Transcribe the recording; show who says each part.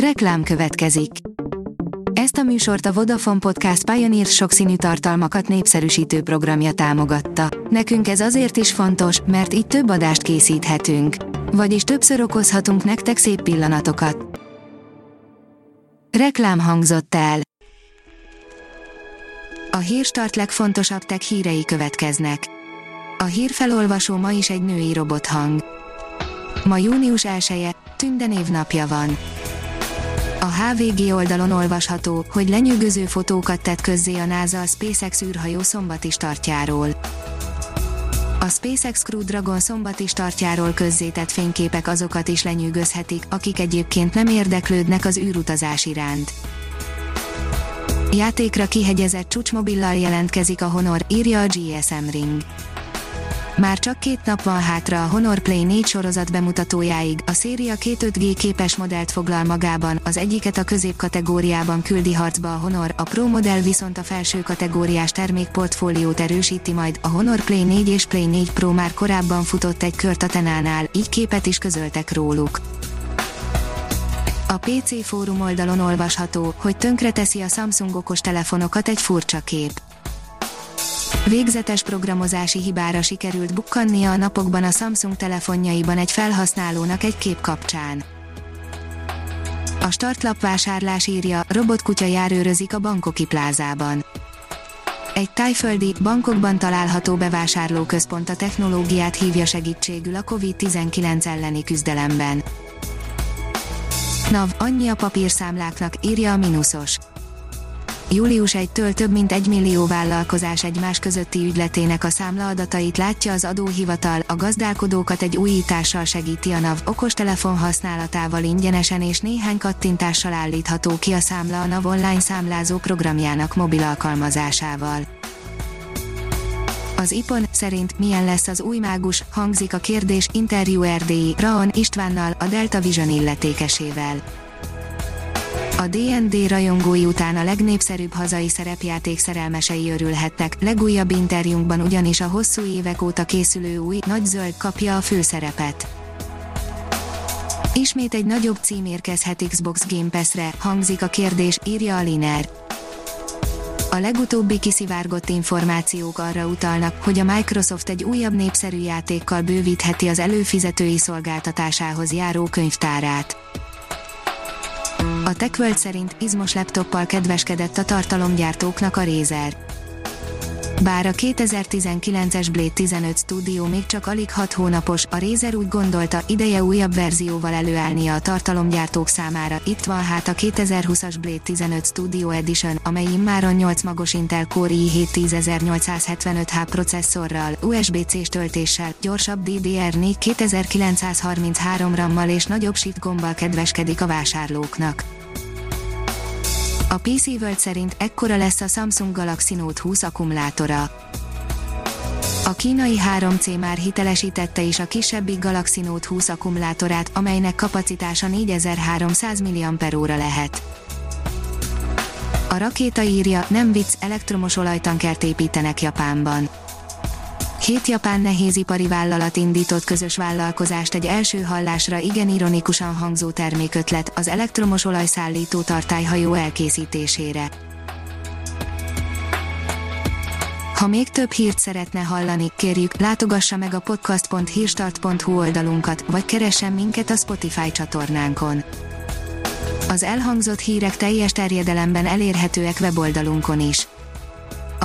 Speaker 1: Reklám következik. Ezt a műsort a Vodafone Podcast Pioneer sokszínű tartalmakat népszerűsítő programja támogatta. Nekünk ez azért is fontos, mert így több adást készíthetünk. Vagyis többször okozhatunk nektek szép pillanatokat. Reklám hangzott el. A hírstart legfontosabb tech hírei következnek. A hírfelolvasó ma is egy női robothang. Ma június 1 Tünde névnapja van. A HVG oldalon olvasható, hogy lenyűgöző fotókat tett közzé a NASA a SpaceX űrhajó szombati startjáról. A SpaceX Crew Dragon szombati startjáról közzétett fényképek azokat is lenyűgözhetik, akik egyébként nem érdeklődnek az űrutazás iránt. Játékra kihegyezett csúcsmobillal jelentkezik a Honor, írja a GSM Ring. Már csak két nap van hátra a Honor Play 4 sorozat bemutatójáig, a széria két 5G képes modellt foglal magában, az egyiket a középkategóriában küldi harcba a Honor, a Pro modell viszont a felső kategóriás termékportfóliót erősíti majd, a Honor Play 4 és Play 4 Pro már korábban futott egy kört a Tenánál, így képet is közöltek róluk. A PC fórum oldalon olvasható, hogy tönkreteszi a Samsung okos telefonokat egy furcsa kép. Végzetes programozási hibára sikerült bukkannia a napokban a Samsung telefonjaiban egy felhasználónak egy kép kapcsán. A startlap vásárlás írja, robotkutya járőrözik a bankoki plázában. Egy tájföldi, bankokban található bevásárlóközpont a technológiát hívja segítségül a COVID-19 elleni küzdelemben. NAV, annyi a papírszámláknak, írja a Minusos július 1-től több mint egy millió vállalkozás egymás közötti ügyletének a számlaadatait látja az adóhivatal, a gazdálkodókat egy újítással segíti a NAV okostelefon használatával ingyenesen és néhány kattintással állítható ki a számla a NAV online számlázó programjának mobil alkalmazásával. Az IPON szerint milyen lesz az új mágus, hangzik a kérdés interjú erdélyi Raon Istvánnal, a Delta Vision illetékesével. A D&D rajongói után a legnépszerűbb hazai szerepjáték szerelmesei örülhettek, legújabb interjúnkban ugyanis a hosszú évek óta készülő új, nagy zöld kapja a főszerepet. Ismét egy nagyobb cím érkezhet Xbox Game Pass-re, hangzik a kérdés, írja a Liner. A legutóbbi kiszivárgott információk arra utalnak, hogy a Microsoft egy újabb népszerű játékkal bővítheti az előfizetői szolgáltatásához járó könyvtárát. A TechWorld szerint izmos laptoppal kedveskedett a tartalomgyártóknak a Razer. Bár a 2019-es Blade 15 stúdió még csak alig 6 hónapos, a Razer úgy gondolta, ideje újabb verzióval előállnia a tartalomgyártók számára. Itt van hát a 2020-as Blade 15 Studio Edition, amely immáron 8 magos Intel Core i7 10875H processzorral, USB-C-s töltéssel, gyorsabb DDR4 2933 RAM-mal és nagyobb shift gombbal kedveskedik a vásárlóknak. A PC World szerint ekkora lesz a Samsung Galaxy Note 20 akkumulátora. A kínai 3C már hitelesítette is a kisebbik Galaxy Note 20 akkumulátorát, amelynek kapacitása 4300 mAh lehet. A rakéta írja, nem vicc, elektromos olajtankert építenek Japánban. Hét japán nehézipari vállalat indított közös vállalkozást egy első hallásra igen ironikusan hangzó termékötlet az elektromos olajszállító tartályhajó elkészítésére. Ha még több hírt szeretne hallani, kérjük, látogassa meg a podcast.hírstart.hu oldalunkat, vagy keressen minket a Spotify csatornánkon. Az elhangzott hírek teljes terjedelemben elérhetőek weboldalunkon is.